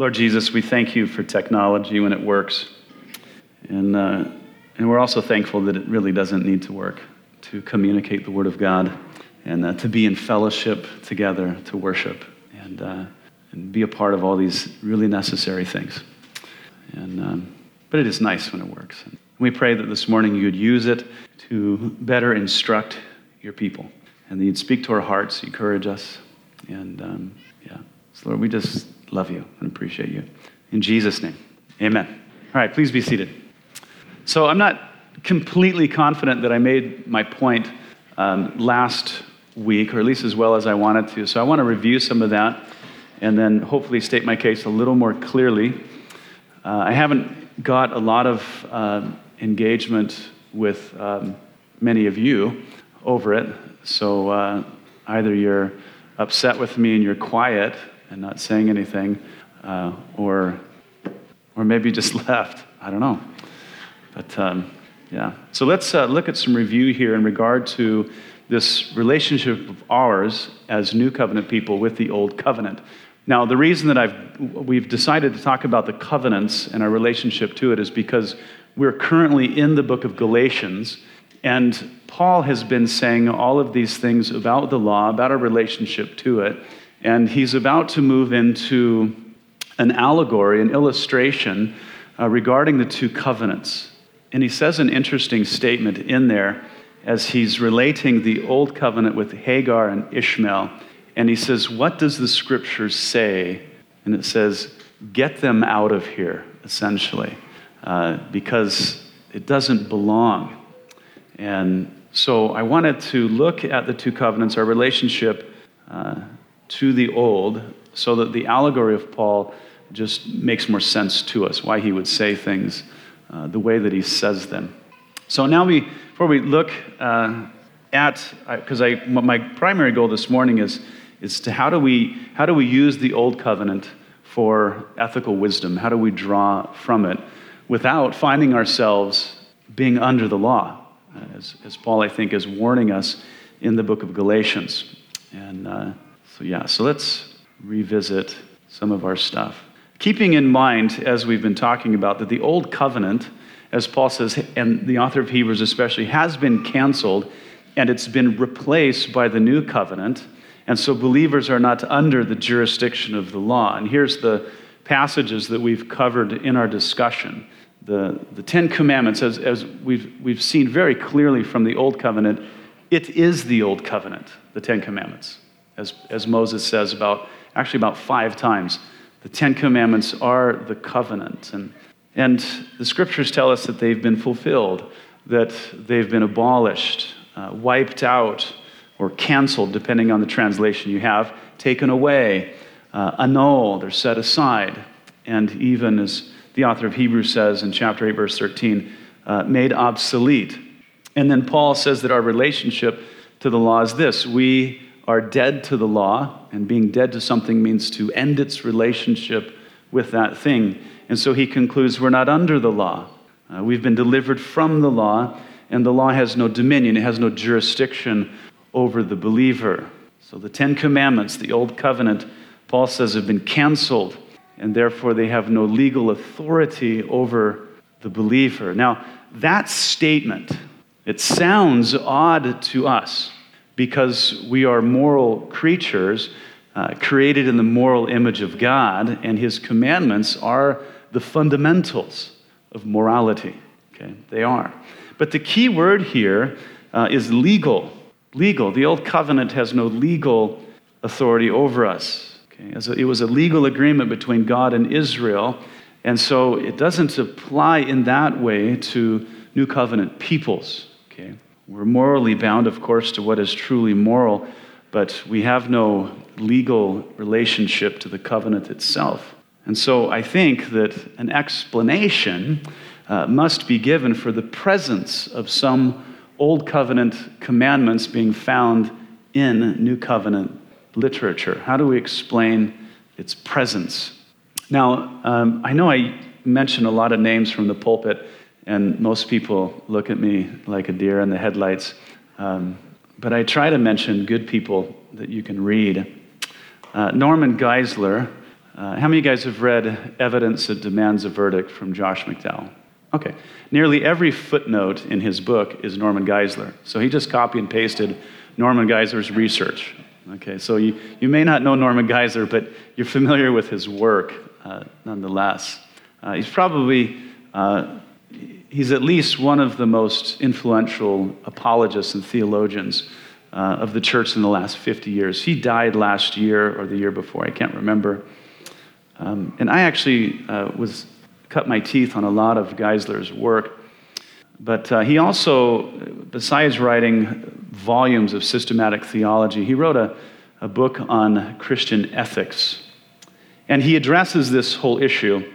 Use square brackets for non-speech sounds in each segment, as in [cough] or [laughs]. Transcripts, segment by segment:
Lord Jesus, we thank you for technology when it works. And, uh, and we're also thankful that it really doesn't need to work to communicate the Word of God and uh, to be in fellowship together, to worship, and, uh, and be a part of all these really necessary things. And, um, but it is nice when it works. And we pray that this morning you would use it to better instruct your people and that you'd speak to our hearts, encourage us. And um, yeah, so Lord, we just love you and appreciate you. In Jesus' name, amen. All right, please be seated. So I'm not completely confident that I made my point um, last week, or at least as well as I wanted to. So I want to review some of that and then hopefully state my case a little more clearly. Uh, I haven't got a lot of uh, engagement with um, many of you over it. So uh, either you're upset with me and you're quiet and not saying anything, uh, or, or maybe [laughs] just left. I don't know. But um, yeah. So let's uh, look at some review here in regard to this relationship of ours as New Covenant people with the Old Covenant. Now, the reason that I've, we've decided to talk about the covenants and our relationship to it is because we're currently in the book of Galatians, and Paul has been saying all of these things about the law, about our relationship to it, and he's about to move into an allegory, an illustration uh, regarding the two covenants. And he says an interesting statement in there as he's relating the old covenant with Hagar and Ishmael. And he says, What does the scripture say? And it says, Get them out of here, essentially, uh, because it doesn't belong. And so I wanted to look at the two covenants, our relationship uh, to the old, so that the allegory of Paul just makes more sense to us, why he would say things uh, the way that he says them. So now we, before we look uh, at, because I, my primary goal this morning is, is to how do we, how do we use the old covenant for ethical wisdom? How do we draw from it without finding ourselves being under the law? Uh, as, as Paul, I think, is warning us in the book of Galatians. And uh, so, yeah, so let's revisit some of our stuff. Keeping in mind, as we've been talking about, that the old covenant, as Paul says, and the author of Hebrews especially, has been canceled and it's been replaced by the new covenant. And so believers are not under the jurisdiction of the law. And here's the passages that we've covered in our discussion. The, the Ten Commandments, as, as we've, we've seen very clearly from the Old Covenant, it is the Old Covenant, the Ten Commandments, as, as Moses says about, actually about five times. The Ten Commandments are the covenant. And, and the scriptures tell us that they've been fulfilled, that they've been abolished, uh, wiped out, or canceled, depending on the translation you have, taken away, uh, annulled, or set aside. And even as the author of Hebrews says in chapter 8, verse 13, uh, made obsolete. And then Paul says that our relationship to the law is this we are dead to the law, and being dead to something means to end its relationship with that thing. And so he concludes we're not under the law. Uh, we've been delivered from the law, and the law has no dominion, it has no jurisdiction over the believer. So the Ten Commandments, the Old Covenant, Paul says, have been canceled, and therefore they have no legal authority over the believer. Now, that statement, it sounds odd to us because we are moral creatures uh, created in the moral image of God, and His commandments are the fundamentals of morality. Okay, they are. But the key word here uh, is legal. Legal. The old covenant has no legal authority over us. Okay, it was a legal agreement between God and Israel, and so it doesn't apply in that way to new covenant peoples. Okay. We're morally bound, of course, to what is truly moral, but we have no legal relationship to the covenant itself. And so I think that an explanation uh, must be given for the presence of some Old Covenant commandments being found in New Covenant literature. How do we explain its presence? Now, um, I know I mention a lot of names from the pulpit and most people look at me like a deer in the headlights. Um, but I try to mention good people that you can read. Uh, Norman Geisler, Uh, how many of you guys have read Evidence That Demands a Verdict from Josh McDowell? Okay. Nearly every footnote in his book is Norman Geisler. So he just copy and pasted Norman Geisler's research. Okay, so you, you may not know Norman Geisler, but you're familiar with his work uh, nonetheless. Uh, he's probably, uh, he's at least one of the most influential apologists and theologians uh, of the church in the last 50 years. He died last year or the year before, I can't remember. Um, and I actually uh, was cut my teeth on a lot of Geisler's work. But uh, he also, besides writing volumes of systematic theology, he wrote a, a book on Christian ethics. And he addresses this whole issue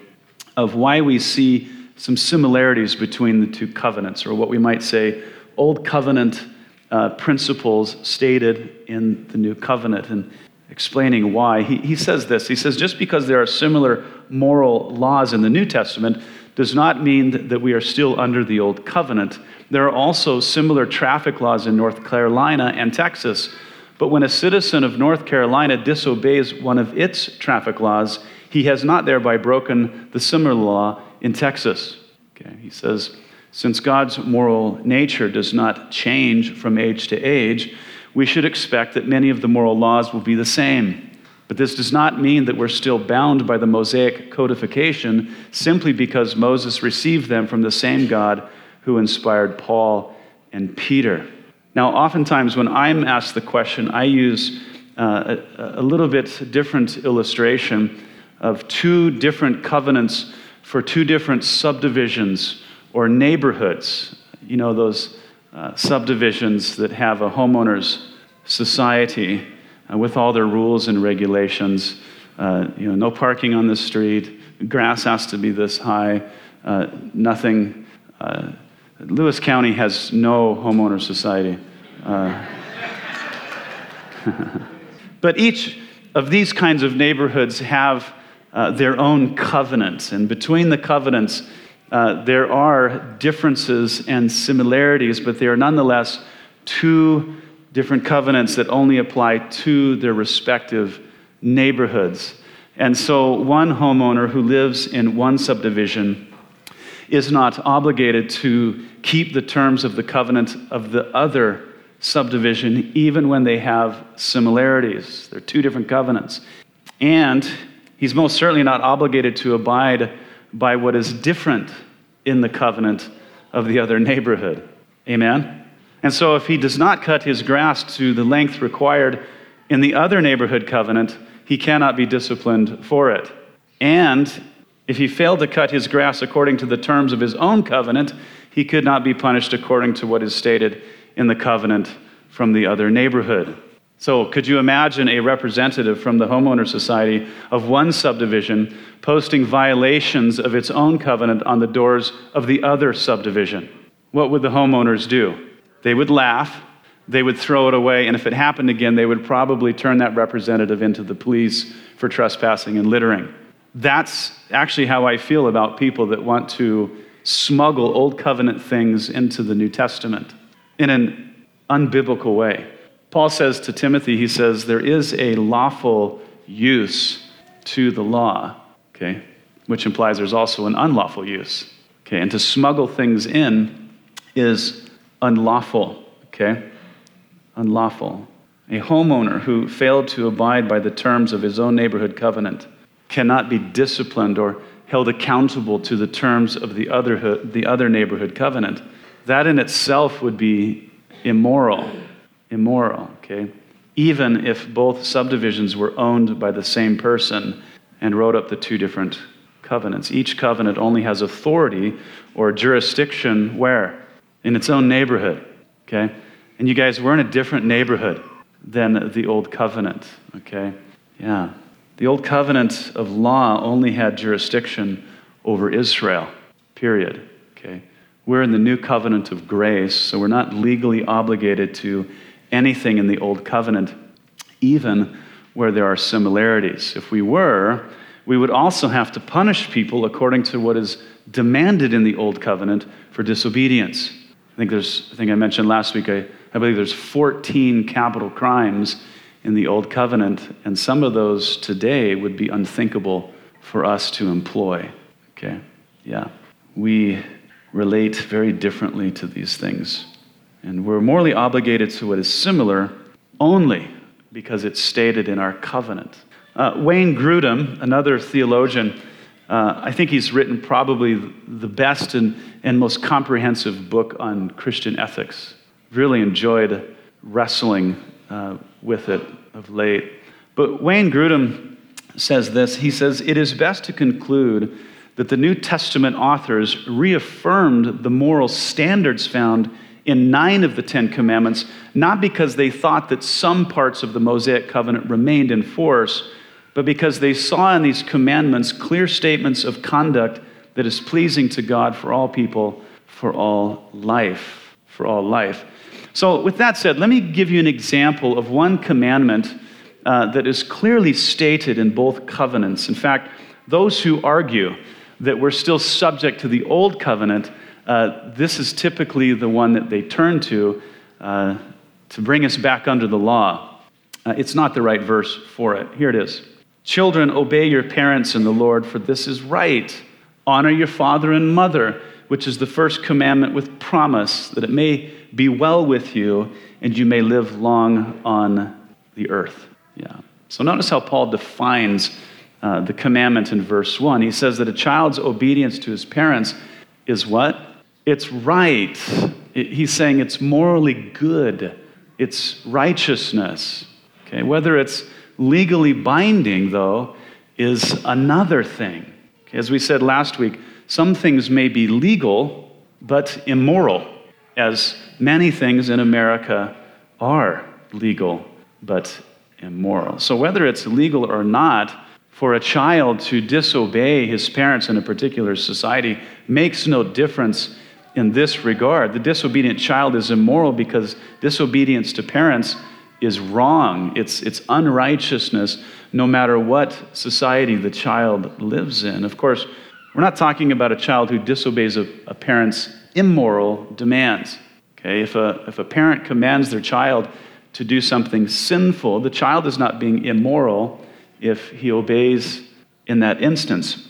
of why we see some similarities between the two covenants, or what we might say Old Covenant uh, principles stated in the New Covenant. And explaining why. He, he says this He says, just because there are similar moral laws in the New Testament does not mean that we are still under the Old Covenant. There are also similar traffic laws in North Carolina and Texas. But when a citizen of North Carolina disobeys one of its traffic laws, he has not thereby broken the similar law in Texas. Okay, he says, since God's moral nature does not change from age to age, we should expect that many of the moral laws will be the same. But this does not mean that we're still bound by the Mosaic codification simply because Moses received them from the same God who inspired Paul and Peter. Now, oftentimes when I'm asked the question, I use uh, a, a little bit different illustration of two different covenants for two different subdivisions or neighborhoods. You know, those uh, subdivisions that have a homeowners society uh, with all their rules and regulations. Uh, you know, no parking on the street, grass has to be this high, uh, nothing. Uh, Lewis County has no homeowner society. [laughs] but each of these kinds of neighborhoods have their own covenants, and between the covenants, uh, there are differences and similarities, but they are nonetheless two different covenants that only apply to their respective neighborhoods. And so, one homeowner who lives in one subdivision is not obligated to keep the terms of the covenant of the other subdivision, even when they have similarities. They're two different covenants. And he's most certainly not obligated to abide by what is different in the covenant of the other neighborhood. Amen? And so, if he does not cut his grass to the length required in the other neighborhood covenant, he cannot be disciplined for it. And if he failed to cut his grass according to the terms of his own covenant, he could not be punished according to what is stated in the covenant from the other neighborhood. So, could you imagine a representative from the homeowner society of one subdivision posting violations of its own covenant on the doors of the other subdivision? What would the homeowners do? They would laugh, they would throw it away, and if it happened again, they would probably turn that representative into the police for trespassing and littering. That's actually how I feel about people that want to smuggle old covenant things into the New Testament in an unbiblical way. Paul says to Timothy, he says, there is a lawful use to the law, okay, which implies there's also an unlawful use, okay, and to smuggle things in is unlawful, okay, unlawful. A homeowner who failed to abide by the terms of his own neighborhood covenant cannot be disciplined or held accountable to the terms of the other, the other neighborhood covenant. That in itself would be immoral immoral, okay? Even if both subdivisions were owned by the same person and wrote up the two different covenants. Each covenant only has authority or jurisdiction where? In its own neighborhood, okay? And you guys, we're in a different neighborhood than the old covenant, okay? Yeah. The old covenant of law only had jurisdiction over Israel, period, okay? We're in the new covenant of grace, so we're not legally obligated to anything in the Old Covenant, even where there are similarities. If we were, we would also have to punish people according to what is demanded in the Old Covenant for disobedience. I think there's, I think I mentioned last week, I, I believe there's 14 capital crimes in the Old Covenant, and some of those today would be unthinkable for us to employ. Okay? Yeah. We relate very differently to these things. And we're morally obligated to what is similar only because it's stated in our covenant. Uh, Wayne Grudem, another theologian, uh, I think he's written probably the best and, and most comprehensive book on Christian ethics. Really enjoyed wrestling uh, with it of late. But Wayne Grudem says this He says, It is best to conclude that the New Testament authors reaffirmed the moral standards found in nine of the Ten Commandments, not because they thought that some parts of the Mosaic covenant remained in force, but because they saw in these commandments clear statements of conduct that is pleasing to God for all people, for all life. For all life. So, with that said, let me give you an example of one commandment uh, that is clearly stated in both covenants. In fact, those who argue that we're still subject to the old covenant, uh, this is typically the one that they turn to uh, to bring us back under the law. Uh, it's not the right verse for it. Here it is Children, obey your parents in the Lord, for this is right. Honor your father and mother, which is the first commandment with promise, that it may be well with you and you may live long on the earth. Yeah. So notice how Paul defines uh, the commandment in verse 1. He says that a child's obedience to his parents is what? It's right. He's saying it's morally good, it's righteousness. Okay, whether it's legally binding, though, is another thing. Okay, as we said last week, some things may be legal, but immoral, as many things in America are legal, but immoral. So, whether it's legal or not, for a child to disobey his parents in a particular society makes no difference in this regard. The disobedient child is immoral because disobedience to parents is wrong, it's, it's unrighteousness, no matter what society the child lives in. Of course, we're not talking about a child who disobeys a, a parent's immoral demands. Okay? If, a, if a parent commands their child to do something sinful, the child is not being immoral if he obeys in that instance.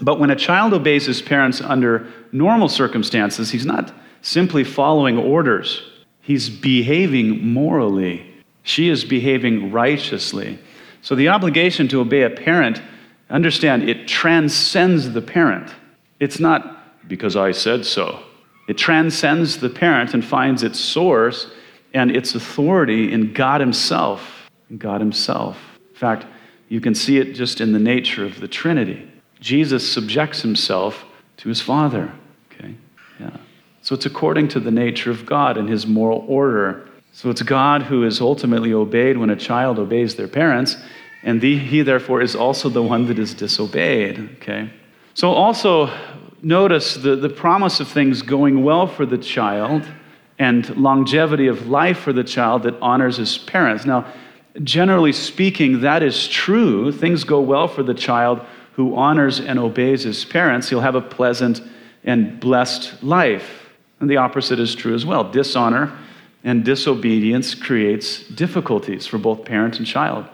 But when a child obeys his parents under normal circumstances, he's not simply following orders, he's behaving morally. She is behaving righteously. So the obligation to obey a parent, understand, it transcends the parent. It's not because I said so. It transcends the parent and finds its source and its authority in God Himself. In God Himself. In fact, you can see it just in the nature of the Trinity. Jesus subjects himself to his Father. So it's according to the nature of God and his moral order. So it's God who is ultimately obeyed when a child obeys their parents, and the, he therefore is also the one that is disobeyed. Okay? So also notice the, the promise of things going well for the child and longevity of life for the child that honors his parents. Now, generally speaking, that is true. Things go well for the child who honors and obeys his parents. He'll have a pleasant and blessed life. And the opposite is true as well. Dishonor and disobedience creates difficulties for both parent and child.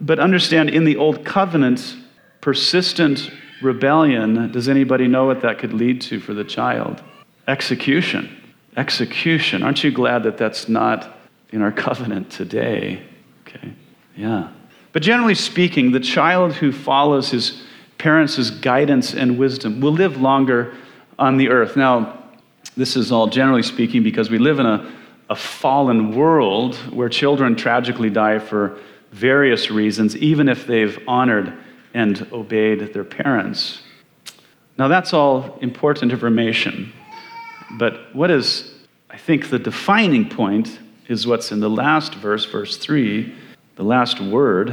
But understand, in the Old Covenant, persistent rebellion, does anybody know what that could lead to for the child? Execution. Execution. Aren't you glad that that's not in our covenant today? Okay, yeah. But generally speaking, the child who follows his parents' guidance and wisdom will live longer on the earth. Now, this is all generally speaking because we live in a, a fallen world where children tragically die for various reasons, even if they've honored and obeyed their parents. Now, that's all important information. But what is, I think, the defining point is what's in the last verse, verse 3, the last word,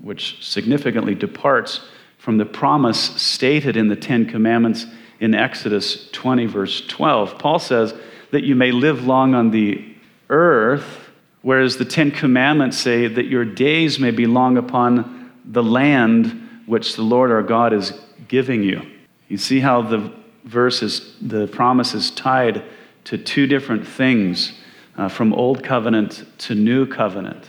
which significantly departs from the promise stated in the Ten Commandments in Exodus 20, verse 12. Paul says that you may live long on the earth, whereas the Ten Commandments say that your days may be long upon the land which the Lord our God is giving you. You see how the verse is, the promise is tied to two different things uh, from Old Covenant to New Covenant.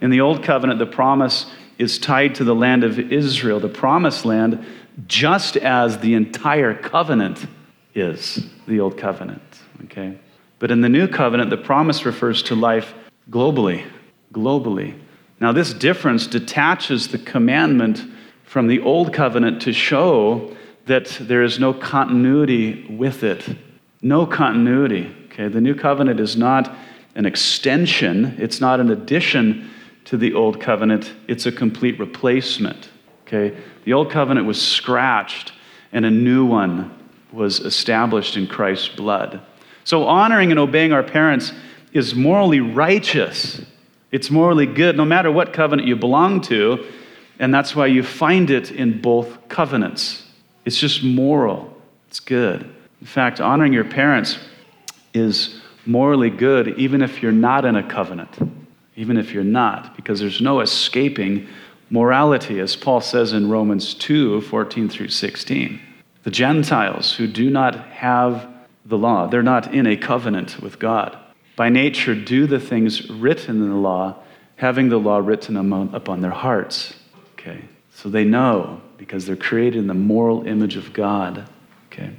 In the Old Covenant, the promise is tied to the land of Israel, the promised land, just as the entire covenant is the Old Covenant. Okay? But in the New Covenant, the promise refers to life globally. Globally. Now, this difference detaches the commandment from the Old Covenant to show that there is no continuity with it. No continuity. Okay? The New Covenant is not an extension, it's not an addition to the Old Covenant, it's a complete replacement. Okay? The Old Covenant was scratched, and a new one was established in Christ's blood. So, honoring and obeying our parents is morally righteous. It's morally good, no matter what covenant you belong to. And that's why you find it in both covenants. It's just moral, it's good. In fact, honoring your parents is morally good even if you're not in a covenant, even if you're not, because there's no escaping morality, as Paul says in Romans 2 14 through 16. The Gentiles who do not have the law, they're not in a covenant with God. By nature, do the things written in the law, having the law written upon their hearts. Okay, so they know because they're created in the moral image of God. Okay.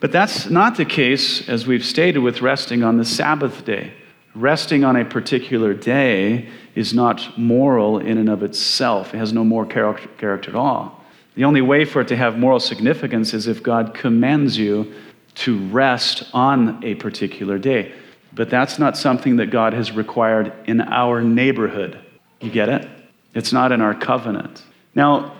But that's not the case, as we've stated, with resting on the Sabbath day. Resting on a particular day is not moral in and of itself, it has no moral character, character at all. The only way for it to have moral significance is if God commands you to rest on a particular day. But that's not something that God has required in our neighborhood. You get it? It's not in our covenant. Now,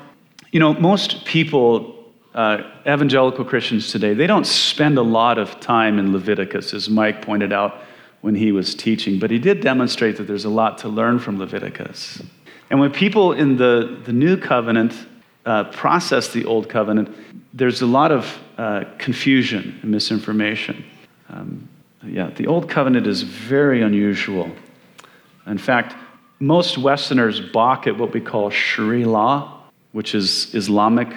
you know, most people uh, evangelical Christians today, they don't spend a lot of time in Leviticus, as Mike pointed out when he was teaching, but he did demonstrate that there's a lot to learn from Leviticus. And when people in the, the new covenant uh, process the old covenant, there's a lot of uh, confusion and misinformation. Um, yeah, the old covenant is very unusual. In fact, most Westerners balk at what we call Sharia law, which is Islamic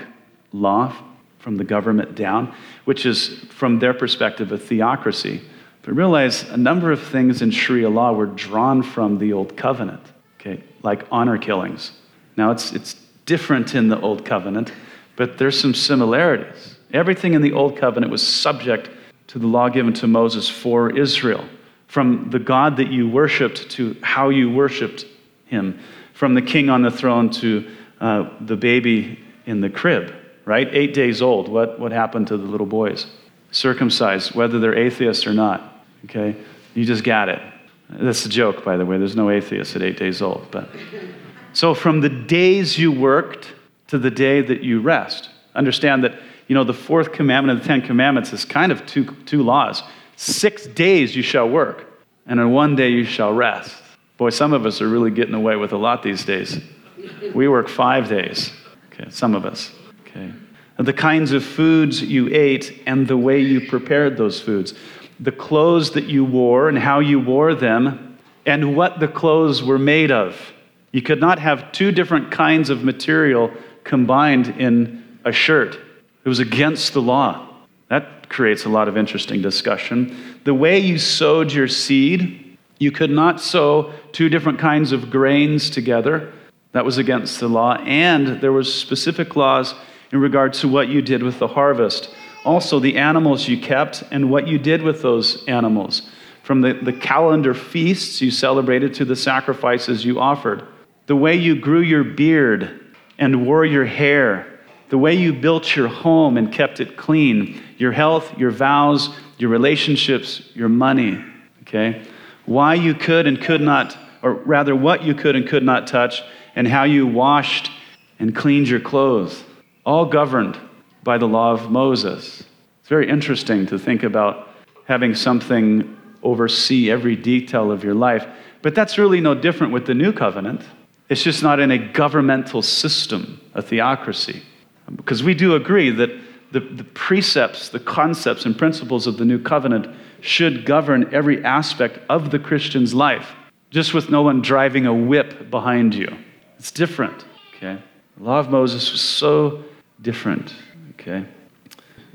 law from the government down, which is, from their perspective, a theocracy. But realize a number of things in Sharia law were drawn from the Old Covenant, okay, like honor killings. Now, it's, it's different in the Old Covenant, but there's some similarities. Everything in the Old Covenant was subject to the law given to Moses for Israel, from the God that you worshiped to how you worshiped him, from the king on the throne to uh, the baby in the crib right? Eight days old. What, what happened to the little boys? Circumcised, whether they're atheists or not. Okay? You just got it. That's a joke, by the way. There's no atheist at eight days old. But so from the days you worked to the day that you rest, understand that you know the fourth commandment of the Ten Commandments is kind of two, two laws. Six days you shall work, and on one day you shall rest. Boy, some of us are really getting away with a lot these days. We work five days. Okay, some of us. Okay. The kinds of foods you ate and the way you prepared those foods. The clothes that you wore and how you wore them and what the clothes were made of. You could not have two different kinds of material combined in a shirt. It was against the law. That creates a lot of interesting discussion. The way you sowed your seed, you could not sow two different kinds of grains together. That was against the law. And there was specific laws in regard to what you did with the harvest. Also, the animals you kept and what you did with those animals. From the, the calendar feasts you celebrated to the sacrifices you offered. The way you grew your beard and wore your hair. The way you built your home and kept it clean. Your health, your vows, your relationships, your money. Okay? Why you could and could not, or rather, what you could and could not touch, and how you washed and cleaned your clothes all governed by the law of Moses. It's very interesting to think about having something oversee every detail of your life. But that's really no different with the new covenant. It's just not in a governmental system, a theocracy. Because we do agree that the, the, precepts, the concepts, and principles of the new covenant should govern every aspect of the Christian's life, just with no one driving a whip behind you. It's different, okay? The law of Moses was so different, okay?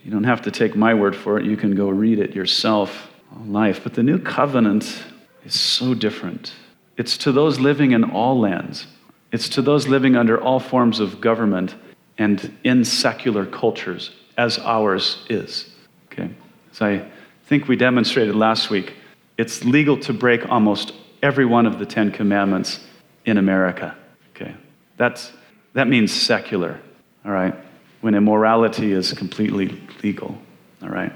You don't have to take my word for it. You can go read it yourself all life. But the new covenant is so different. It's to those living in all lands. It's to those living under all forms of government and in secular cultures, as ours is. Okay? As I think we demonstrated last week, it's legal to break almost every one of the Ten Commandments in America. Okay? That's, that means secular, all right? When immorality is completely legal, all right?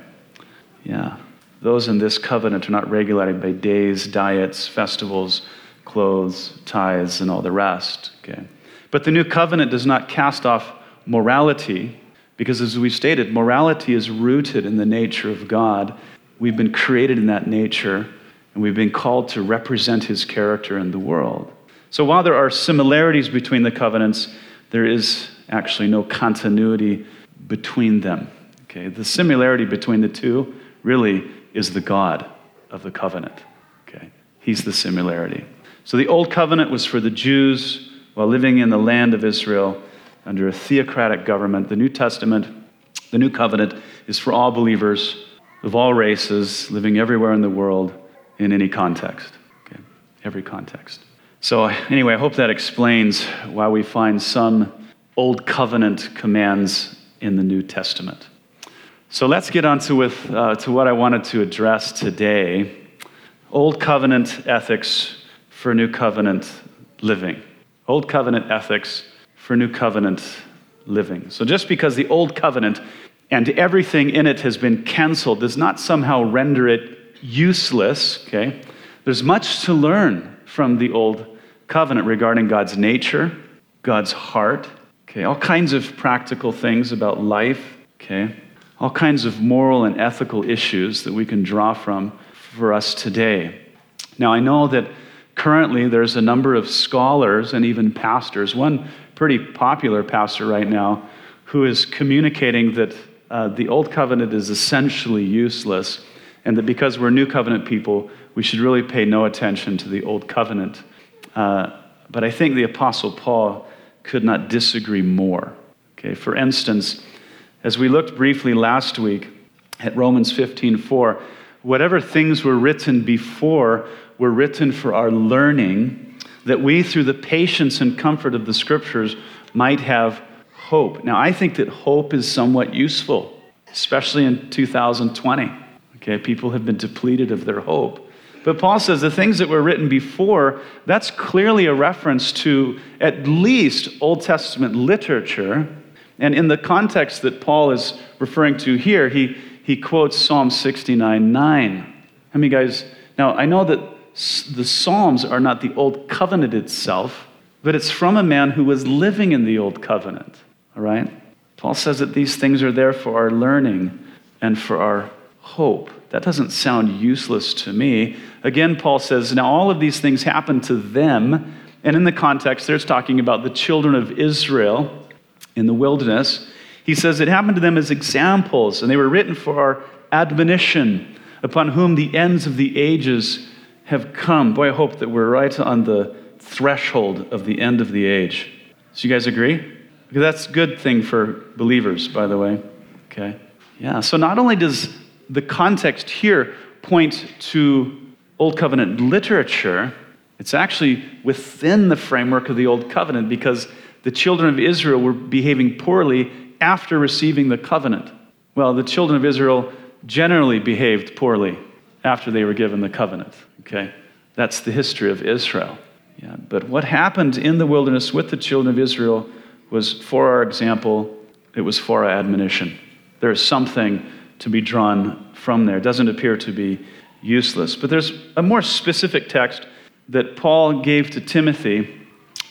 Yeah. Those in this covenant are not regulated by days, diets, festivals, clothes, tithes, and all the rest. Okay? But the new covenant does not cast off morality, because as we've stated, morality is rooted in the nature of God. We've been created in that nature, and we've been called to represent his character in the world. So while there are similarities between the covenants, there is actually no continuity between them. Okay? The similarity between the two really is the God of the covenant. Okay? He's the similarity. So the old covenant was for the Jews while living in the land of Israel under a theocratic government. The New Testament, the new covenant, is for all believers of all races living everywhere in the world in any context. Okay? Every context. So, anyway, I hope that explains why we find some old covenant commands in the New Testament. So let's get on to, with, uh, to what I wanted to address today Old covenant ethics for new covenant living. Old covenant ethics for new covenant living. So just because the old covenant and everything in it has been canceled does not somehow render it useless, okay? There's much to learn from the old covenant regarding God's nature, God's heart, okay? All kinds of practical things about life, okay? all kinds of moral and ethical issues that we can draw from for us today. Now, I know that currently there's a number of scholars and even pastors, one pretty popular pastor right now, who is communicating that uh, the Old Covenant is essentially useless, and that because we're New Covenant people, we should really pay no attention to the Old Covenant. Uh, but I think the Apostle Paul could not disagree more. Okay, for instance, as we looked briefly last week at Romans 15:4, whatever things were written before were written for our learning, that we through the patience and comfort of the scriptures might have hope. Now, I think that hope is somewhat useful, especially in 2020. Okay, people have been depleted of their hope. But Paul says the things that were written before, that's clearly a reference to at least Old Testament literature and in the context that Paul is referring to here, he, he quotes Psalm 69 9. I mean, guys, now I know that the Psalms are not the Old Covenant itself, but it's from a man who was living in the Old Covenant. All right? Paul says that these things are there for our learning and for our hope. That doesn't sound useless to me. Again, Paul says, now all of these things happen to them. And in the context, there's talking about the children of Israel in the wilderness. He says it happened to them as examples, and they were written for our admonition, upon whom the ends of the ages have come. Boy, I hope that we're right on the threshold of the end of the age. So, you guys agree? Because that's a good thing for believers, by the way. Okay? Yeah, so not only does the context here points to Old Covenant literature, it's actually within the framework of the Old Covenant because the children of Israel were behaving poorly after receiving the covenant. Well, the children of Israel generally behaved poorly after they were given the covenant. Okay? That's the history of Israel. Yeah, but what happened in the wilderness with the children of Israel was for our example, it was for our admonition. There is something to be drawn from there. It doesn't appear to be useless. But there's a more specific text that Paul gave to Timothy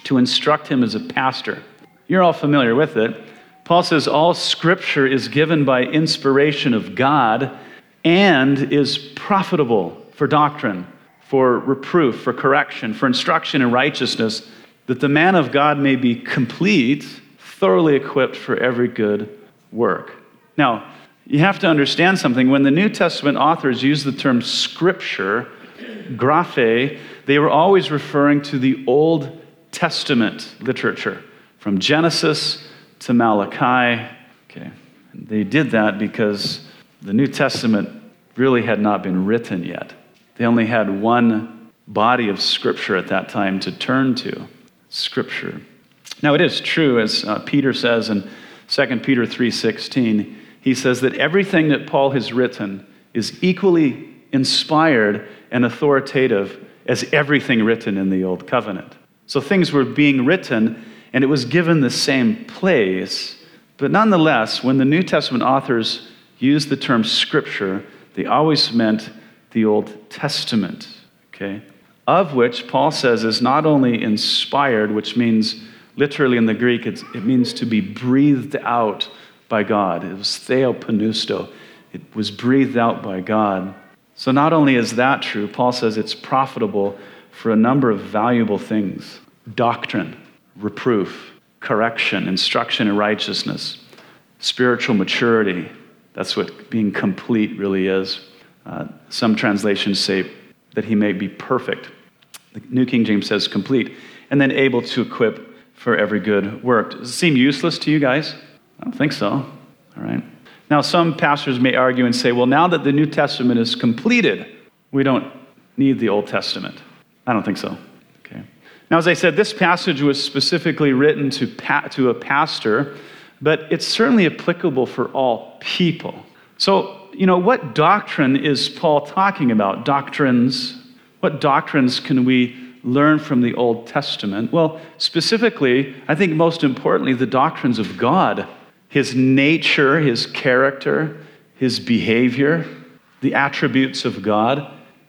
to instruct him as a pastor. You're all familiar with it. Paul says all scripture is given by inspiration of God and is profitable for doctrine, for reproof, for correction, for instruction in righteousness, that the man of God may be complete, thoroughly equipped for every good work. Now, you have to understand something. When the New Testament authors use the term scripture, graphe, they were always referring to the Old Testament literature, from Genesis to Malachi. Okay. They did that because the New Testament really had not been written yet. They only had one body of Scripture at that time to turn to. Scripture. Now it is true, as uh, Peter says in 2 Peter 3:16, he says that everything that Paul has written is equally inspired and authoritative as everything written in the Old Covenant. So things were being written and it was given the same place, but nonetheless, when the New Testament authors used the term scripture, they always meant the Old Testament, okay? Of which Paul says is not only inspired, which means literally in the Greek, it means to be breathed out by God. It was theopneustos. It was breathed out by God. So not only is that true, Paul says it's profitable for a number of valuable things doctrine, reproof, correction, instruction in righteousness, spiritual maturity. That's what being complete really is. Uh, some translations say that he may be perfect. The New King James says complete, and then able to equip for every good work. Does it seem useless to you guys? I don't think so. All right. Now, some pastors may argue and say, well, now that the New Testament is completed, we don't need the Old Testament. I don't think so. Okay. Now, as I said, this passage was specifically written to, pa- to a pastor, but it's certainly applicable for all people. So, you know, what doctrine is Paul talking about? Doctrines. What doctrines can we learn from the Old Testament? Well, specifically, I think most importantly, the doctrines of God his nature, his character, his behavior, the attributes of God.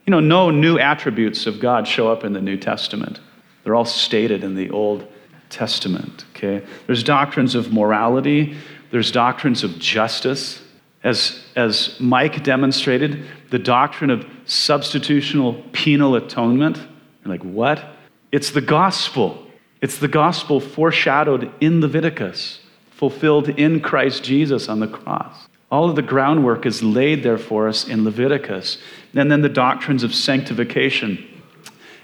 You know, no new attributes of God show up in the New Testament. They're all stated in the Old Testament, okay? There's doctrines of morality, there's doctrines of justice. As, as Mike demonstrated, the doctrine of substitutional penal atonement. You're like, what? It's the gospel. It's the gospel foreshadowed in Leviticus fulfilled in Christ Jesus on the cross. All of the groundwork is laid there for us in Leviticus. And then the doctrines of sanctification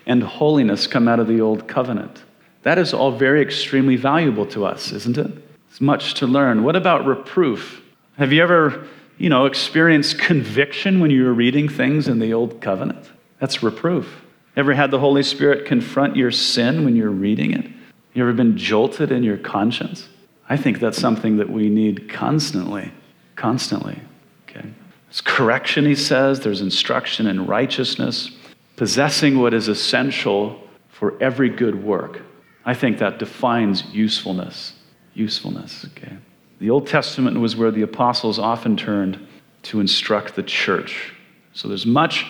and holiness come out of the Old Covenant. That is all very extremely valuable to us, isn't it? It's much to learn. What about reproof? Have you ever, you know, experienced conviction when you were reading things in the Old Covenant? That's reproof. Ever had the Holy Spirit confront your sin when you're reading it? You ever been jolted in your conscience? I think that's something that we need constantly, constantly. Okay? There's correction, he says, there's instruction in righteousness, possessing what is essential for every good work. I think that defines usefulness. Usefulness, okay? The Old Testament was where the apostles often turned to instruct the church. So there's much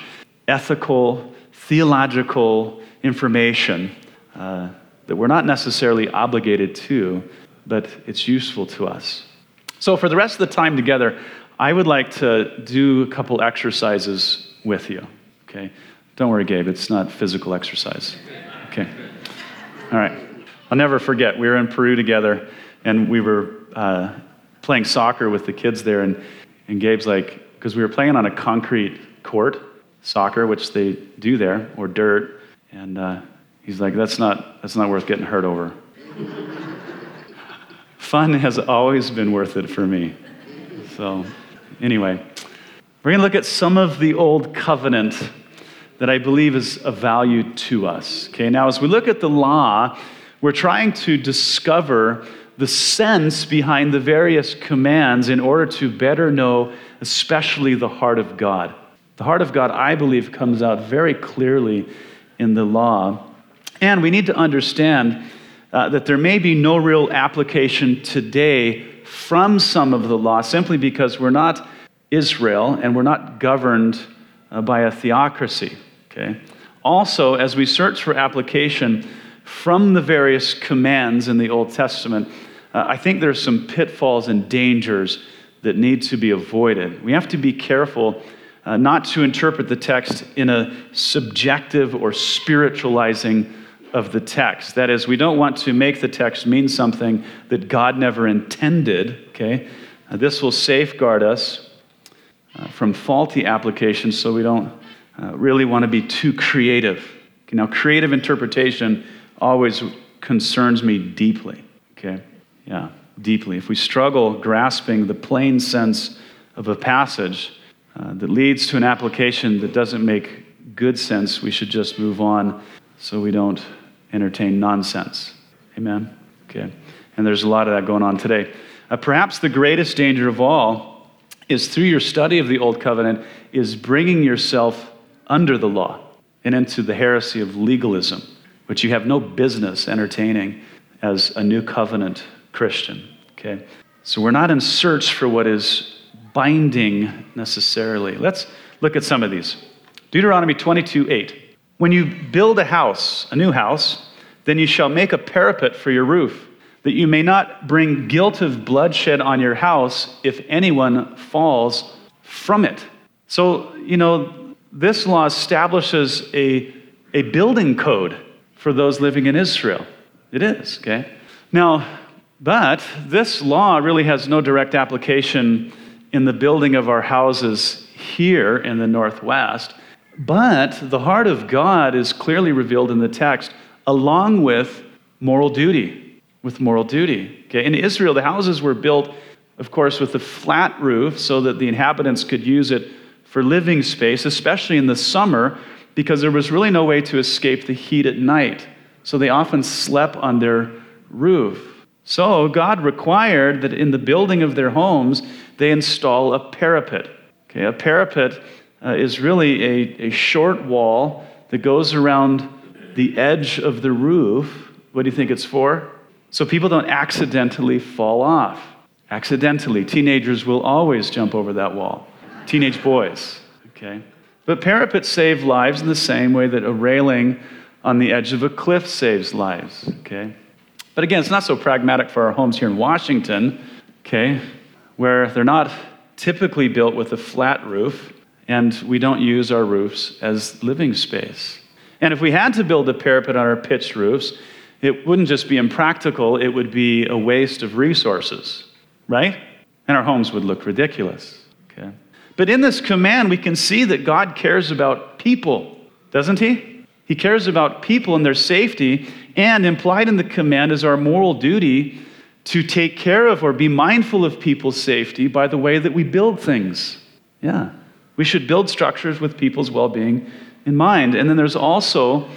ethical, theological information uh, that we're not necessarily obligated to, but it's useful to us. So, for the rest of the time together, I would like to do a couple exercises with you. Okay? Don't worry, Gabe, it's not physical exercise. Okay? All right. I'll never forget, we were in Peru together, and we were uh, playing soccer with the kids there, and, and Gabe's like, because we were playing on a concrete court, soccer, which they do there, or dirt, and uh, he's like, that's not, that's not worth getting hurt over. Fun has always been worth it for me. So, anyway, we're going to look at some of the old covenant that I believe is of value to us. Okay, now as we look at the law, we're trying to discover the sense behind the various commands in order to better know, especially the heart of God. The heart of God, I believe, comes out very clearly in the law. And we need to understand uh, that there may be no real application today from some of the law simply because we're not Israel and we're not governed uh, by a theocracy. Okay? Also, as we search for application from the various commands in the Old Testament, uh, I think there's some pitfalls and dangers that need to be avoided. We have to be careful uh, not to interpret the text in a subjective or spiritualizing of the text. That is, we don't want to make the text mean something that God never intended, okay? Uh, this will safeguard us uh, from faulty applications so we don't uh, really want to be too creative. Okay, now, creative interpretation always concerns me deeply, okay? Yeah, deeply. If we struggle grasping the plain sense of a passage uh, that leads to an application that doesn't make good sense, we should just move on so we don't entertain nonsense. Amen? Okay. And there's a lot of that going on today. Uh, perhaps the greatest danger of all is through your study of the Old Covenant, is bringing yourself under the law and into the heresy of legalism, which you have no business entertaining as a new covenant Christian. Okay? So we're not in search for what is binding necessarily. Let's look at some of these. Deuteronomy 22 8. When you build a house, a new house, then you shall make a parapet for your roof, that you may not bring guilt of bloodshed on your house if anyone falls from it. So, you know, this law establishes a, a building code for those living in Israel. It is, okay? Now, but this law really has no direct application in the building of our houses here in the Northwest. But the heart of God is clearly revealed in the text, along with moral duty. With moral duty. Okay? In Israel, the houses were built, of course, with a flat roof so that the inhabitants could use it for living space, especially in the summer, because there was really no way to escape the heat at night. So they often slept on their roof. So God required that in the building of their homes, they install a parapet. Okay, a parapet uh, is really a, a short wall that goes around the edge of the roof. What do you think it's for? So people don't accidentally fall off. Accidentally. Teenagers will always jump over that wall. Teenage boys. Okay? But parapets save lives in the same way that a railing on the edge of a cliff saves lives. Okay? But again, it's not so pragmatic for our homes here in Washington, okay, where they're not typically built with a flat roof and we don't use our roofs as living space. And if we had to build a parapet on our pitched roofs, it wouldn't just be impractical, it would be a waste of resources, right? And our homes would look ridiculous. Okay? But in this command, we can see that God cares about people, doesn't He? He cares about people and their safety, and implied in the command is our moral duty to take care of or be mindful of people's safety by the way that we build things. Yeah. We should build structures with people's well being in mind. And then there's also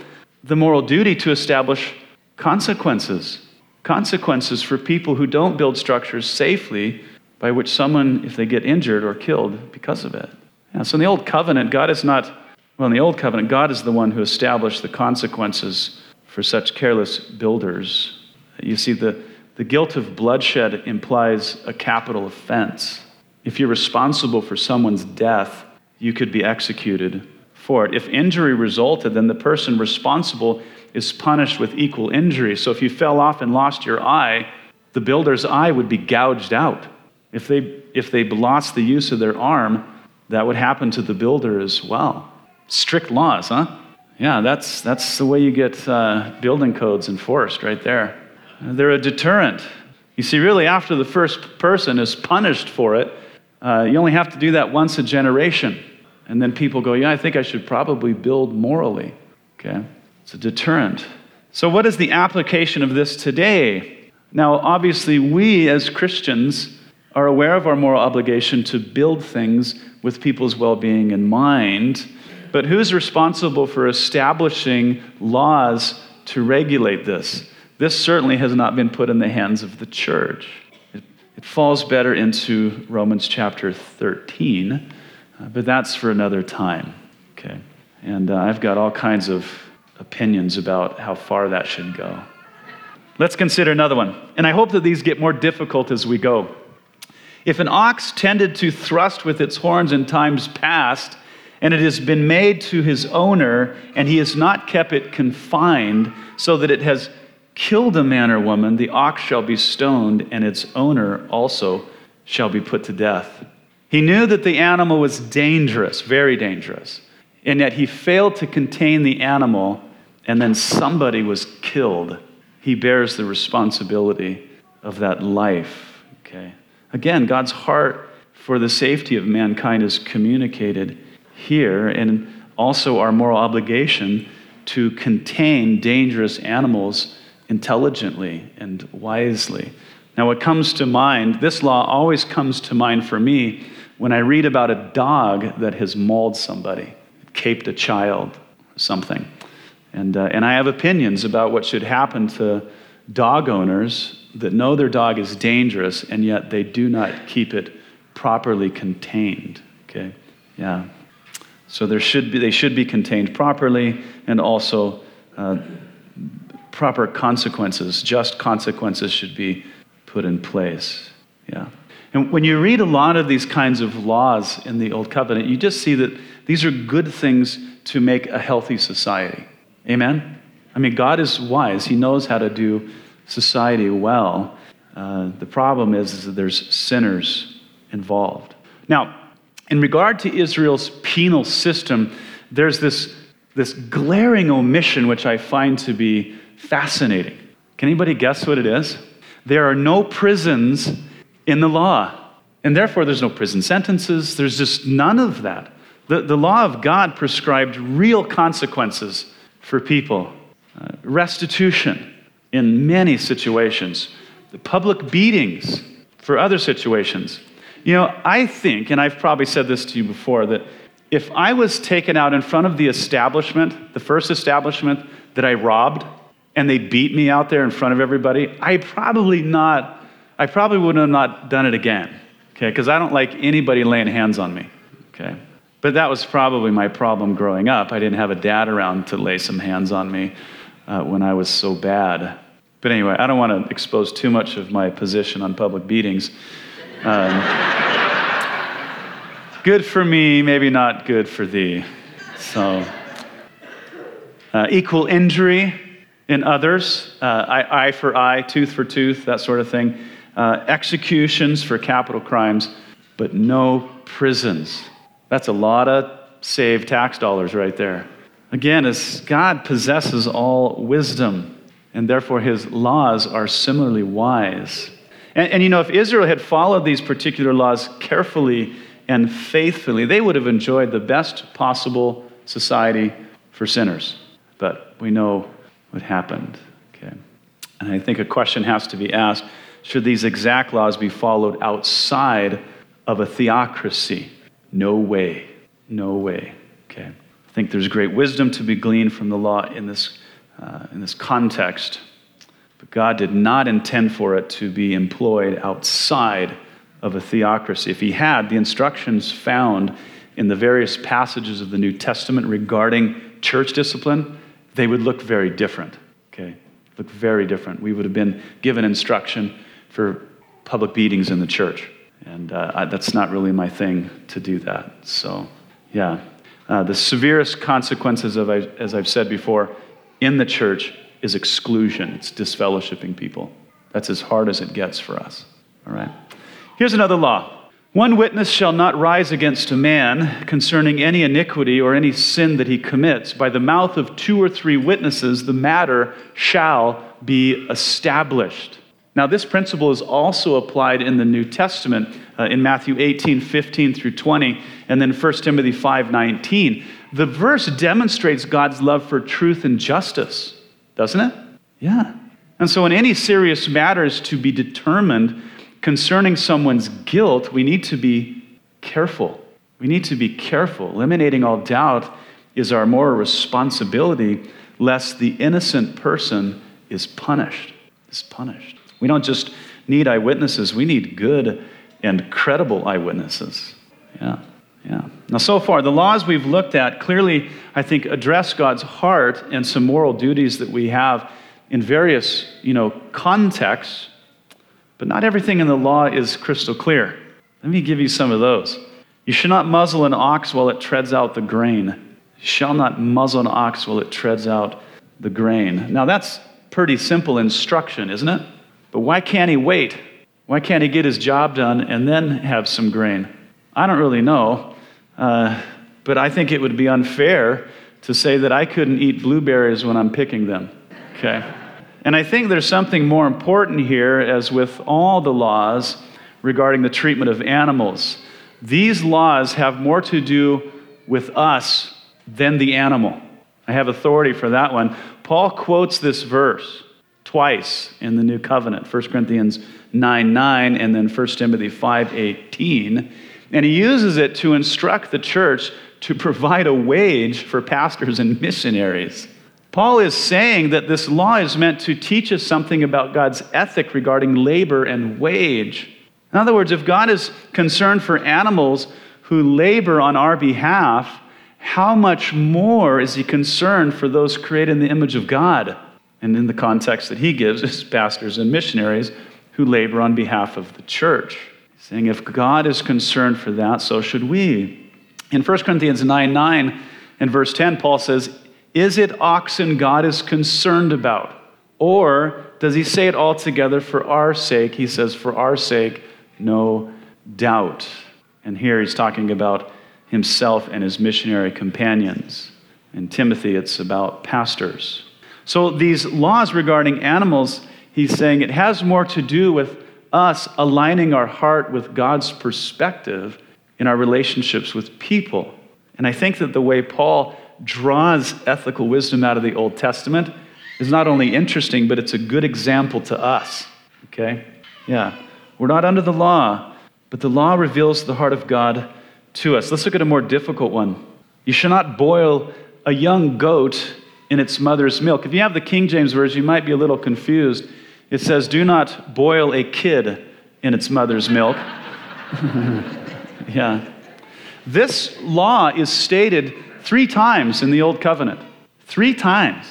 the moral duty to establish consequences. Consequences for people who don't build structures safely by which someone, if they get injured or killed because of it. Yeah, so in the Old Covenant, God is not, well, in the Old Covenant, God is the one who established the consequences for such careless builders. You see, the, the guilt of bloodshed implies a capital offense. If you're responsible for someone's death, you could be executed for it. If injury resulted, then the person responsible is punished with equal injury. So if you fell off and lost your eye, the builder's eye would be gouged out. If they, if they lost the use of their arm, that would happen to the builder as well. Strict laws, huh? Yeah, that's, that's the way you get uh, building codes enforced right there. They're a deterrent. You see, really, after the first person is punished for it, uh, you only have to do that once a generation. And then people go, yeah, I think I should probably build morally. Okay? It's a deterrent. So, what is the application of this today? Now, obviously, we as Christians are aware of our moral obligation to build things with people's well being in mind. But who's responsible for establishing laws to regulate this? This certainly has not been put in the hands of the church. It, falls better into Romans chapter 13 uh, but that's for another time, okay? And uh, I've got all kinds of opinions about how far that should go. Let's consider another one. And I hope that these get more difficult as we go. If an ox tended to thrust with its horns in times past, and it has been made to his owner, and he has not kept it confined, so that it has killed a man or woman, the ox shall be stoned, and its owner also shall be put to death. He knew that the animal was dangerous, very dangerous, and yet he failed to contain the animal, and then somebody was killed. He bears the responsibility of that life. Okay. Again, God's heart for the safety of mankind is communicated here, and also our moral obligation to contain dangerous animals intelligently and wisely. Now, what comes to mind, this law always comes to mind for me when I read about a dog that has mauled somebody, caped a child, something. And, uh, and I have opinions about what should happen to dog owners that know their dog is dangerous and yet they do not keep it properly contained. Okay? Yeah. So there should be, they should be contained properly and also uh, proper consequences, just consequences should be put in place. Yeah. And when you read a lot of these kinds of laws in the Old Covenant, you just see that these are good things to make a healthy society. Amen? I mean, God is wise, He knows how to do society well. Uh, the problem is, is that there's sinners involved. Now, in regard to Israel's penal system, there's this, this glaring omission which I find to be fascinating. Can anybody guess what it is? There are no prisons in the law. And therefore, there's no prison sentences. There's just none of that. The, the law of God prescribed real consequences for people uh, restitution in many situations, the public beatings for other situations. You know, I think, and I've probably said this to you before, that if I was taken out in front of the establishment, the first establishment that I robbed, and they beat me out there in front of everybody, I probably not, I probably would have not done it again, okay? Because I don't like anybody laying hands on me, okay? But that was probably my problem growing up. I didn't have a dad around to lay some hands on me uh, when I was so bad. But anyway, I don't want to expose too much of my position on public beatings. Um, good for me, maybe not good for thee. So, uh, equal injury in others, uh, eye, for eye, tooth for tooth, that sort of thing. Uh, executions for capital crimes, but no prisons. That's a lot of saved tax dollars right there. Again, as God possesses all wisdom, and therefore his laws are similarly wise. And, and, you know, if Israel had followed these particular laws carefully and faithfully, they would have enjoyed the best possible society for sinners. But we know what happened. Okay. And I think a question has to be asked should these exact laws be followed outside of a theocracy? No way. No way. Okay. I think there's great wisdom to be gleaned from the law in this, uh, in this context. But God did not intend for it to be employed outside of a theocracy. If He had, the instructions found in the various passages of the New Testament regarding church discipline, they would look very different. Okay? Look very different. We would have been given instruction for public beatings in the church. And uh, I, that's not really my thing to do that. So, yeah. Uh, the severest consequences, of, as I've said before, in the church is exclusion, it's disfellowshipping people. That's as hard as it gets for us. All right? Here's another law one witness shall not rise against a man concerning any iniquity or any sin that he commits. By the mouth of two or three witnesses, the matter shall be established. Now, this principle is also applied in the New Testament uh, in Matthew 18, 15 through 20, and then 1 Timothy 5, 19. The verse demonstrates God's love for truth and justice, doesn't it? Yeah. And so, in any serious matters to be determined concerning someone's guilt, we need to be careful. We need to be careful. Eliminating all doubt is our moral responsibility, lest the innocent person is punished. Is punished. We don't just need eyewitnesses, we need good and credible eyewitnesses. Yeah, yeah. Now, so far, the laws we've looked at clearly, I think, address God's heart and some moral duties that we have in various, you know, contexts, but not everything in the law is crystal clear. Let me give you some of those. You shall not muzzle an ox while it treads out the grain. You shall not muzzle an ox while it treads out the grain. Now, that's pretty simple instruction, isn't it? But why can't he wait? Why can't he get his job done and then have some grain? I don't really know, uh, but I think it would be unfair to say that I couldn't eat blueberries when I'm picking them. Okay? And I think there's something more important here, as with all the laws regarding the treatment of animals. These laws have more to do with us than the animal. I have authority for that one. Paul quotes this verse twice in the new covenant 1 corinthians 9 9 and then 1 timothy 5 18 And he uses it to instruct the church to provide a wage for pastors and missionaries. Paul is saying that this law is meant to teach us something about God's ethic regarding labor and wage. In other words, if God is concerned for animals who labor on our behalf, how much more is he concerned for those created in the image of God? And in the context that he gives, is pastors and missionaries who labor on behalf of the church. He's Saying if God is concerned for that, so should we. In 1 Corinthians 9 9 and verse 10, Paul says, Is it oxen God is concerned about? Or does he say it altogether for our sake? He says, For our sake, no doubt. And here he's talking about himself and his missionary companions. In Timothy, it's about pastors. So these laws regarding animals, he's saying it has more to do with us aligning our heart with God's perspective in our relationships with people. And I think that the way Paul draws ethical wisdom out of the Old Testament is not only interesting, but it's a good example to us. Okay? Yeah. We're not under the law, but the law reveals the heart of God to us. Let's look at a more difficult one. You shall not boil a young goat in its mother's milk. If you have the King James Version, you might be a little confused. It says, Do not boil a kid in its mother's milk. [laughs] yeah. This law is stated three times in the Old Covenant. Three times.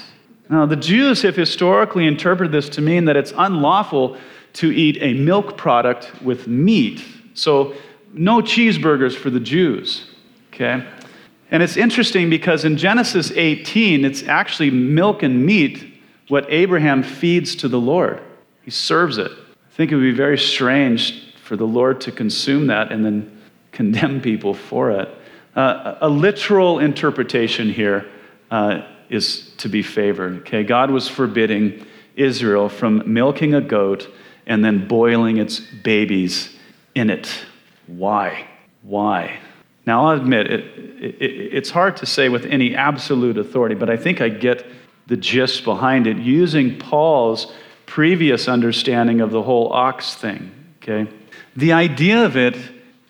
Now, the Jews have historically interpreted this to mean that it's unlawful to eat a milk product with meat. So, no cheeseburgers for the Jews. Okay? And it's interesting because in Genesis 18, it's actually milk and meat what Abraham feeds to the Lord. He serves it. I think it would be very strange for the Lord to consume that and then condemn people for it. Uh, a literal interpretation here uh, is to be favored. Okay, God was forbidding Israel from milking a goat and then boiling its babies in it. Why? Why? Now, I'll admit, it, it, it's hard to say with any absolute authority, but I think I get the gist behind it using Paul's previous understanding of the whole ox thing. Okay? The idea of it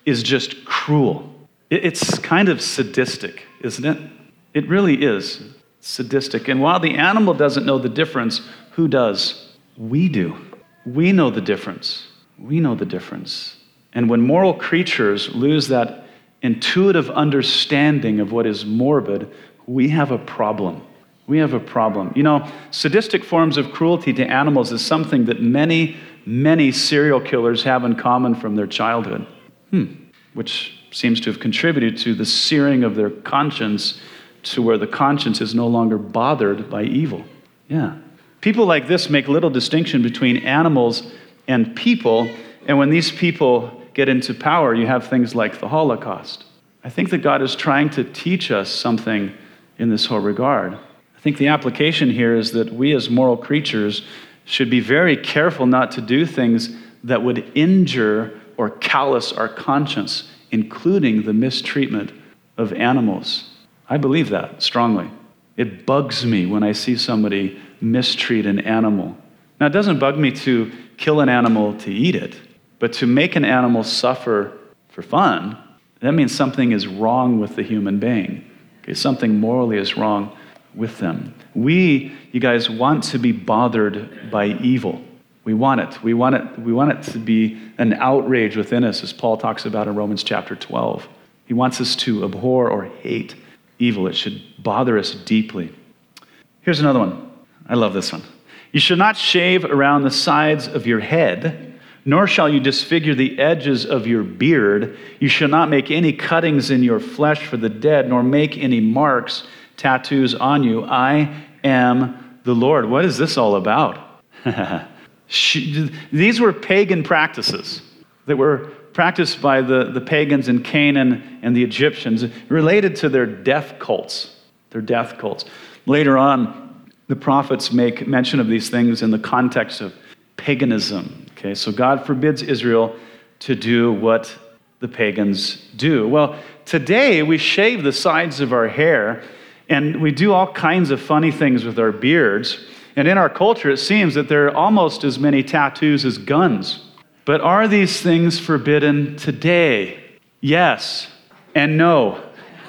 is just cruel. It, it's kind of sadistic, isn't it? It really is sadistic. And while the animal doesn't know the difference, who does? We do. We know the difference. We know the difference. And when moral creatures lose that intuitive understanding of what is morbid, we have a problem. We have a problem. You know, sadistic forms of cruelty to animals is something that many, many serial killers have in common from their childhood, hmm. Which seems to have contributed to the searing of their conscience to where the conscience is no longer bothered by evil. Yeah. People like this make little distinction between animals and people, and when these people get into power, you have things like the Holocaust. I think that God is trying to teach us something in this whole regard. I think the application here is that we as moral creatures should be very careful not to do things that would injure or callous our conscience, including the mistreatment of animals. I believe that strongly. It bugs me when I see somebody mistreat an animal. Now, it doesn't bug me to kill an animal to eat it. But to make an animal suffer for fun, that means something is wrong with the human being. Okay, something morally is wrong with them. We, you guys, want to be bothered by evil. We want it. We want it, we want it to be an outrage within us, as Paul talks about in Romans chapter 12. He wants us to abhor or hate evil. It should bother us deeply. Here's another one. I love this one. You should not shave around the sides of your head nor shall you disfigure the edges of your beard. You shall not make any cuttings in your flesh for the dead, nor make any marks, tattoos on you. I am the Lord. What is this all about? [laughs] These were pagan practices that were practiced by the, the pagans in Canaan and the Egyptians related to their death cults. Their death cults. Later on, the prophets make mention of these things in the context of paganism. Okay, so God forbids Israel to do what the pagans do. Well, today we shave the sides of our hair and we do all kinds of funny things with our beards. And in our culture, it seems that there are almost as many tattoos as guns. But are these things forbidden today? Yes and no.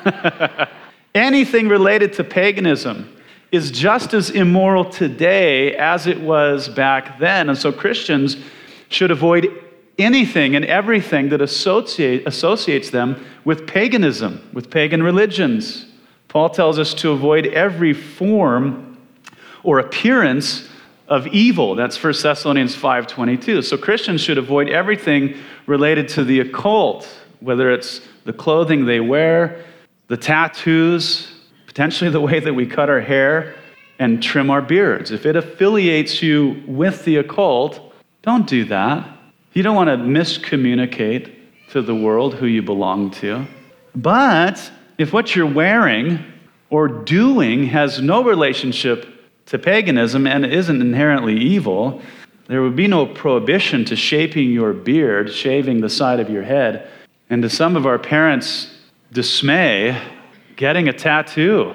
[laughs] Anything related to paganism is just as immoral today as it was back then. And so Christians should avoid anything and everything that associate, associates them with paganism, with pagan religions. Paul tells us to avoid every form or appearance of evil. That's 1 Thessalonians 5:22. So Christians should avoid everything related to the occult, whether it's the clothing they wear, the tattoos, potentially the way that we cut our hair and trim our beards. If it affiliates you with the occult, don't do that. You don't want to miscommunicate to the world who you belong to. But if what you're wearing or doing has no relationship to paganism and it isn't inherently evil, there would be no prohibition to shaping your beard, shaving the side of your head, and to some of our parents' dismay, getting a tattoo.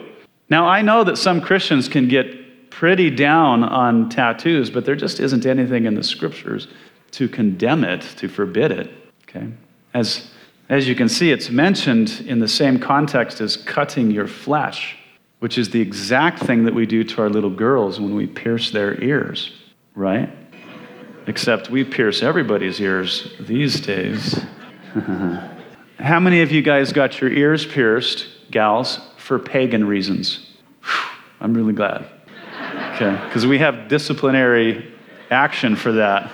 Now, I know that some Christians can get pretty down on tattoos, but there just isn't anything in the scriptures to condemn it, to forbid it. Okay? As, as you can see, it's mentioned in the same context as cutting your flesh, which is the exact thing that we do to our little girls when we pierce their ears, right? Except we pierce everybody's ears these days. [laughs] How many of you guys got your ears pierced, gals, for pagan reasons? I'm really glad. Okay, because we have disciplinary action for that.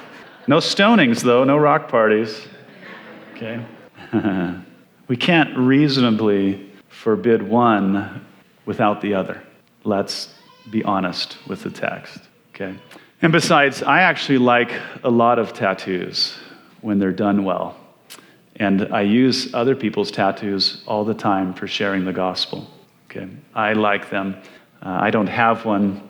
No stonings, though, no rock parties. Okay? [laughs] we can't reasonably forbid one without the other. Let's be honest with the text. Okay? And besides, I actually like a lot of tattoos when they're done well. And I use other people's tattoos all the time for sharing the gospel. Okay? I like them. Uh, I don't have one,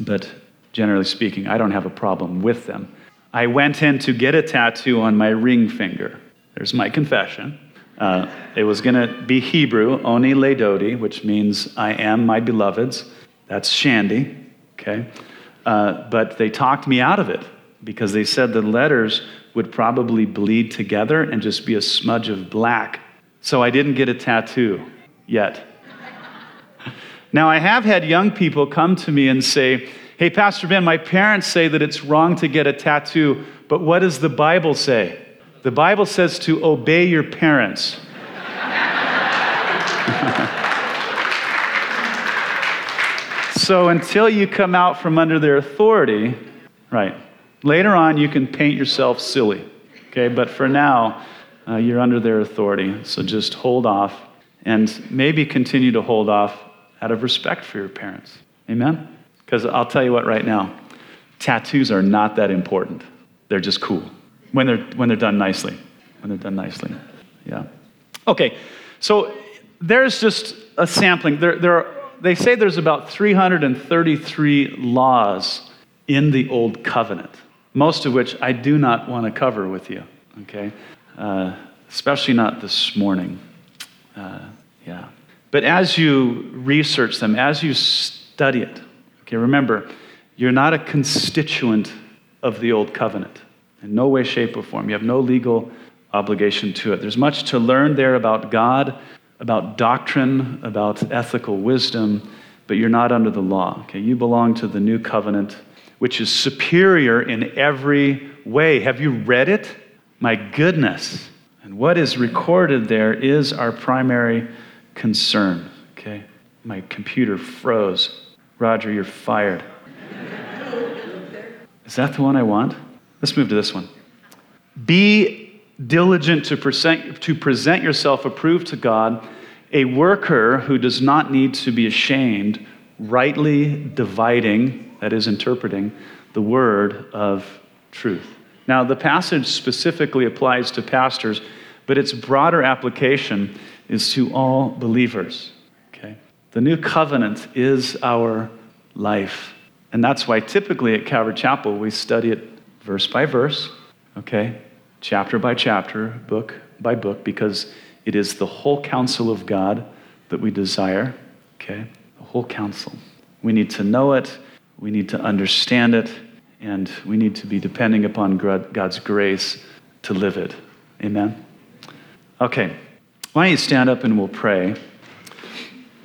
but generally speaking, I don't have a problem with them. I went in to get a tattoo on my ring finger. There's my confession. Uh, it was going to be Hebrew, Oni Ledodi, which means I am my beloved's. That's Shandy, okay? Uh, but they talked me out of it because they said the letters would probably bleed together and just be a smudge of black. So I didn't get a tattoo yet. [laughs] now, I have had young people come to me and say, Hey, Pastor Ben, my parents say that it's wrong to get a tattoo, but what does the Bible say? The Bible says to obey your parents. so until you come out from under their authority, right, later on you can paint yourself silly, okay? But for now, uh, you're under their authority. So just hold off and maybe continue to hold off out of respect for your parents. Amen? Because I'll tell you what right now, tattoos are not that important. They're just cool when they're, when they're done nicely. When they're done nicely. Yeah. Okay, so there's just a sampling. There, there are, they say there's about 333 laws in the Old Covenant, most of which I do not want to cover with you, okay? Uh, especially not this morning. Uh, yeah. But as you research them, as you study it, Okay, remember, you're not a constituent of the old covenant in no way, shape, or form. You have no legal obligation to it. There's much to learn there about God, about doctrine, about ethical wisdom, but you're not under the law. Okay, you belong to the new covenant, which is superior in every way. Have you read it? My goodness. And what is recorded there is our primary concern. Okay? My computer froze. Roger, you're fired. [laughs] Is that the one I want? Let's move to this one. Be diligent to present, to present yourself approved to God, a worker who does not need to be ashamed, rightly dividing, that is, interpreting, the word of truth. Now, the passage specifically applies to pastors, but its broader application is to all believers. Okay? The new covenant is our life. And that's why typically at Calvary Chapel we study it verse by verse, okay? Chapter by chapter, book by book, because it is the whole counsel of God that we desire, okay? The whole counsel. We need to know it, we need to understand it, and we need to be depending upon God's grace to live it. Amen? Okay, Why don't you stand up and we'll pray?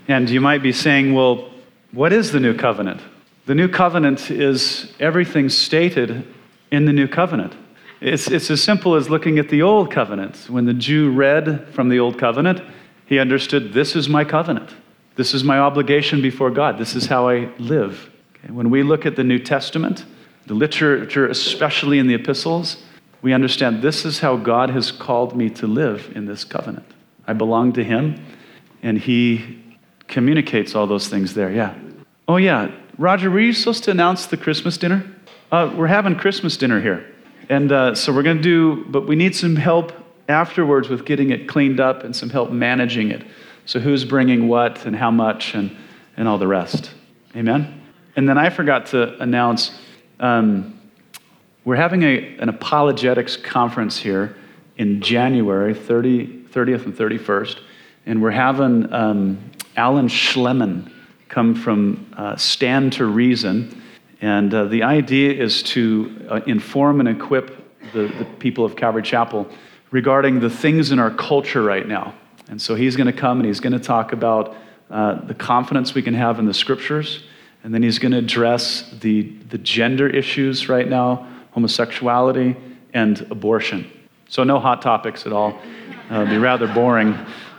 And you might be saying, well, what is the new covenant? The new covenant is everything stated in the new covenant. It's, it's as simple as looking at the old covenant. When the Jew read from the old covenant, he understood this is my covenant. This is my obligation before God. This is how I live. Okay? When we look at the New Testament, the literature, especially in the epistles, we understand this is how God has called me to live in this covenant. I belong to Him, and He communicates all those things there. Yeah. Oh, yeah. Roger, were you supposed to announce the Christmas dinner? Uh, we're having Christmas dinner here. And uh, so we're going to do, but we need some help afterwards with getting it cleaned up and some help managing it. So who's bringing what and how much and, and all the rest. Amen? And then I forgot to announce um, we're having a, an apologetics conference here in January 30, 30th and 31st. And we're having um, Alan Shlemon come from uh, Stand to Reason. And uh, the idea is to uh, inform and equip the, the people of Calvary Chapel regarding the things in our culture right now. And so he's going to come and he's going to talk about uh, the confidence we can have in the scriptures. And then he's going to address the, the gender issues right now homosexuality and abortion. So, no hot topics at all. Uh, it'll be rather boring.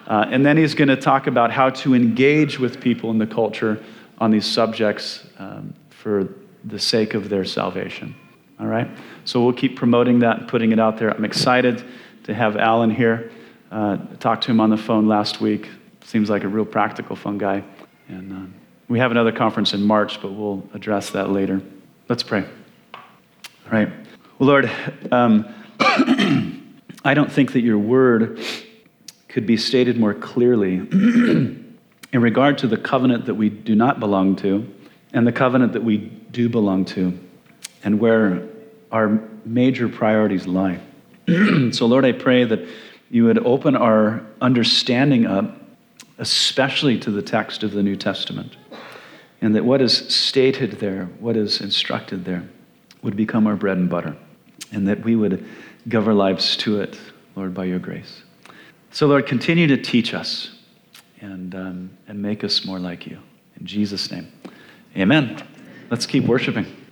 Uh, and then he's going to talk about how to engage with people in the culture on these subjects um, for the sake of their salvation. All right? So we'll keep promoting that and putting it out there. I'm excited to have Alan here. Uh, talked to him on the phone last week. Seems like a real practical, fun guy. And uh, we have another conference in March, but we'll address that later. Let's pray. All right. Well, Lord, um, [clears throat] I don't think that your word could be stated more clearly [clears throat] in regard to the covenant that we do not belong to and the covenant that we do belong to and where our major priorities lie. [clears throat] so, Lord, I pray that you would open our understanding up, especially to the text of the New Testament, and that what is stated there, what is instructed there, would become our bread and butter, and that we would give our lives to it, Lord, by your grace. So, Lord, continue to teach us and, um, and make us more like you. In Jesus' name, amen. Let's keep worshiping.